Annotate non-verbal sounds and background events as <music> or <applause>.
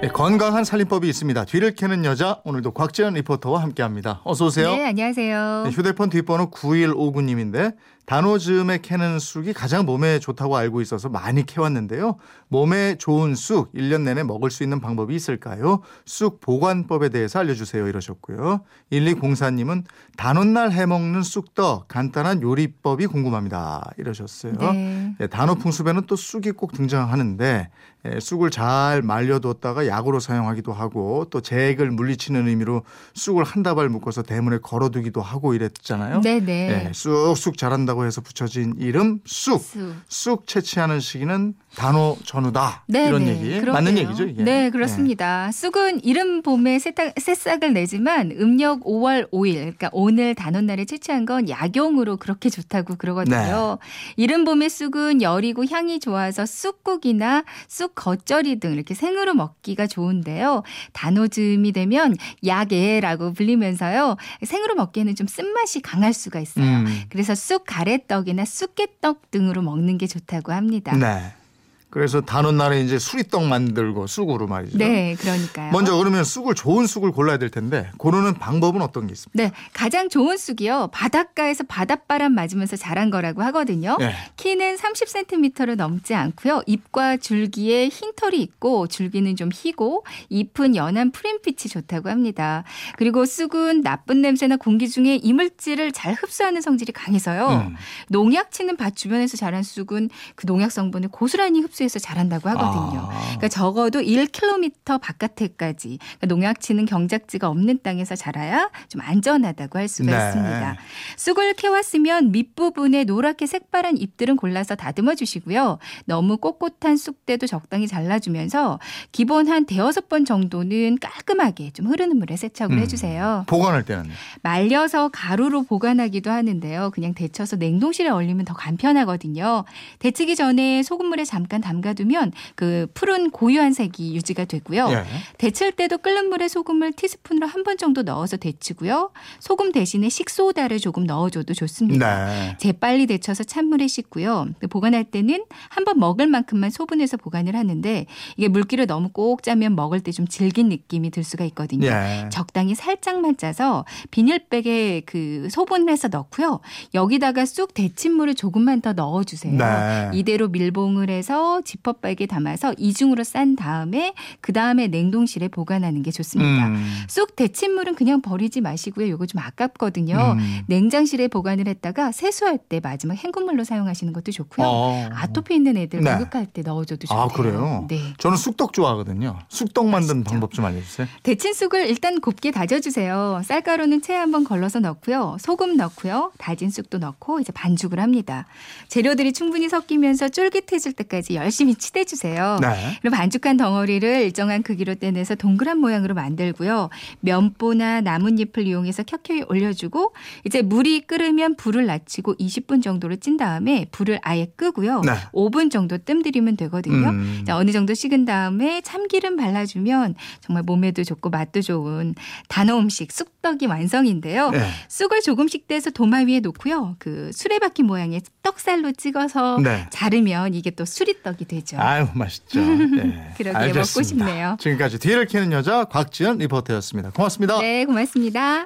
네, 건강한 살림법이 있습니다. 뒤를 캐는 여자 오늘도 곽지연 리포터와 함께합니다. 어서 오세요. 네, 안녕하세요. 네, 휴대폰 뒷번호 9159님인데 단오즈음에 캐는 쑥이 가장 몸에 좋다고 알고 있어서 많이 캐왔는데요. 몸에 좋은 쑥 1년 내내 먹을 수 있는 방법이 있을까요? 쑥 보관법에 대해서 알려주세요 이러셨고요. 1204님은 단오날 해먹는 쑥떡 간단한 요리법이 궁금합니다 이러셨어요. 네. 네, 단오 풍습에는 또 쑥이 꼭 등장하는데 예, 쑥을 잘 말려뒀다가 약으로 사용하기도 하고 또 재액을 물리치는 의미로 쑥을 한 다발 묶어서 대문에 걸어두기도 하고 이랬잖아요. 네네. 예, 쑥쑥 자란다고 해서 붙여진 이름 쑥. 쑥. 쑥 채취하는 시기는 단오 전후다. 네, 이런 네, 얘기 그러게요. 맞는 얘기죠 이게. 네, 그렇습니다. 쑥은 이른 봄에 새싹, 새싹을 내지만 음력 5월 5일, 그러니까 오늘 단오날에 채취한 건 약용으로 그렇게 좋다고 그러거든요. 네. 이른 봄의 쑥은 열이고 향이 좋아서 쑥국이나 쑥 겉절이 등 이렇게 생으로 먹기 가 좋은데요. 단오즈음이 되면 약애라고 불리면서요. 생으로 먹기에는 좀 쓴맛이 강할 수가 있어요. 음. 그래서 쑥 가래떡이나 쑥개떡 등으로 먹는 게 좋다고 합니다. 네. 그래서 단오 날에 이제 수리떡 만들고 쑥으로 말이죠. 네, 그러니까요. 먼저 그러면 쑥을 좋은 쑥을 골라야 될 텐데 고르는 방법은 어떤 게 있습니까? 네, 가장 좋은 쑥이요. 바닷가에서 바닷바람 맞으면서 자란 거라고 하거든요. 네. 키는 30cm를 넘지 않고요. 잎과 줄기에 흰 털이 있고 줄기는 좀 희고 잎은 연한 푸른빛이 좋다고 합니다. 그리고 쑥은 나쁜 냄새나 공기 중에 이물질을 잘 흡수하는 성질이 강해서요. 음. 농약 치는 밭 주변에서 자란 쑥은 그 농약 성분을 고스란히 흡수 해서 자란다고 하거든요. 아. 그러니까 적어도 1km 바깥에까지 그러니까 농약 치는 경작지가 없는 땅에서 자라야 좀 안전하다고 할 수가 네. 있습니다. 쑥을 캐왔으면 밑부분에 노랗게 색바란 잎들은 골라서 다듬어 주시고요. 너무 꼿꼿한 쑥대도 적당히 잘라주면서 기본 한 대여섯 번 정도는 깔끔하게 좀 흐르는 물에 세척을 음. 해주세요. 보관할 때는 말려서 가루로 보관하기도 하는데요. 그냥 데쳐서 냉동실에 얼리면 더 간편하거든요. 데치기 전에 소금물에 잠깐 담가두면 그 푸른 고유한 색이 유지가 되고요. 예. 데칠 때도 끓는 물에 소금을 티스푼으로 한 번 정도 넣어서 데치고요. 소금 대신에 식소다를 조금 넣어줘도 좋습니다. 네. 재빨리 데쳐서 찬물에 씻고요. 보관할 때는 한 번 먹을 만큼만 소분해서 보관을 하는데 이게 물기를 너무 꼭 짜면 먹을 때 좀 질긴 느낌이 들 수가 있거든요. 예. 적당히 살짝만 짜서 비닐백에 그 소분해서 넣고요. 여기다가 쑥 데친 물을 조금만 더 넣어주세요. 네. 이대로 밀봉을 해서 지퍼백에 담아서 이중으로 싼 다음에 그 다음에 냉동실에 보관하는 게 좋습니다. 음. 쑥 데친물은 그냥 버리지 마시고요. 이거 좀 아깝거든요. 음. 냉장실에 보관을 했다가 세수할 때 마지막 헹굼물로 사용하시는 것도 좋고요. 어. 아토피 있는 애들 네. 목욕할 때 넣어줘도 좋대요. 아 그래요? 네. 저는 쑥떡 좋아하거든요. 쑥떡 만든 맛있죠. 방법 좀 알려주세요. 데친 쑥을 일단 곱게 다져주세요. 쌀가루는 체에 한번 걸러서 넣고요. 소금 넣고요. 다진 쑥도 넣고 이제 반죽을 합니다. 재료들이 충분히 섞이면서 쫄깃해질 때까지 열 심히 치대주세요. 네. 그리고 반죽한 덩어리를 일정한 크기로 떼내서 동그란 모양으로 만들고요. 면보나 나뭇잎을 이용해서 켜켜이 올려주고 이제 물이 끓으면 불을 낮추고 20분 정도로 찐 다음에 불을 아예 끄고요. 네. 5분 정도 뜸들이면 되거든요. 음. 자, 어느 정도 식은 다음에 참기름 발라주면 정말 몸에도 좋고 맛도 좋은 단어 음식 쑥떡이 완성인데요. 네. 쑥을 조금씩 떼서 도마 위에 놓고요. 그 수레바퀴 모양의 떡살로 찍어서 네. 자르면 이게 또 수리떡 이 되죠. 아유 맛있죠. 네. <laughs> 그러게 알겠습니다. 먹고 싶네요. 지금까지 뒤를 캐는 여자 곽지연 리포터였습니다. 고맙습니다. 네, 고맙습니다.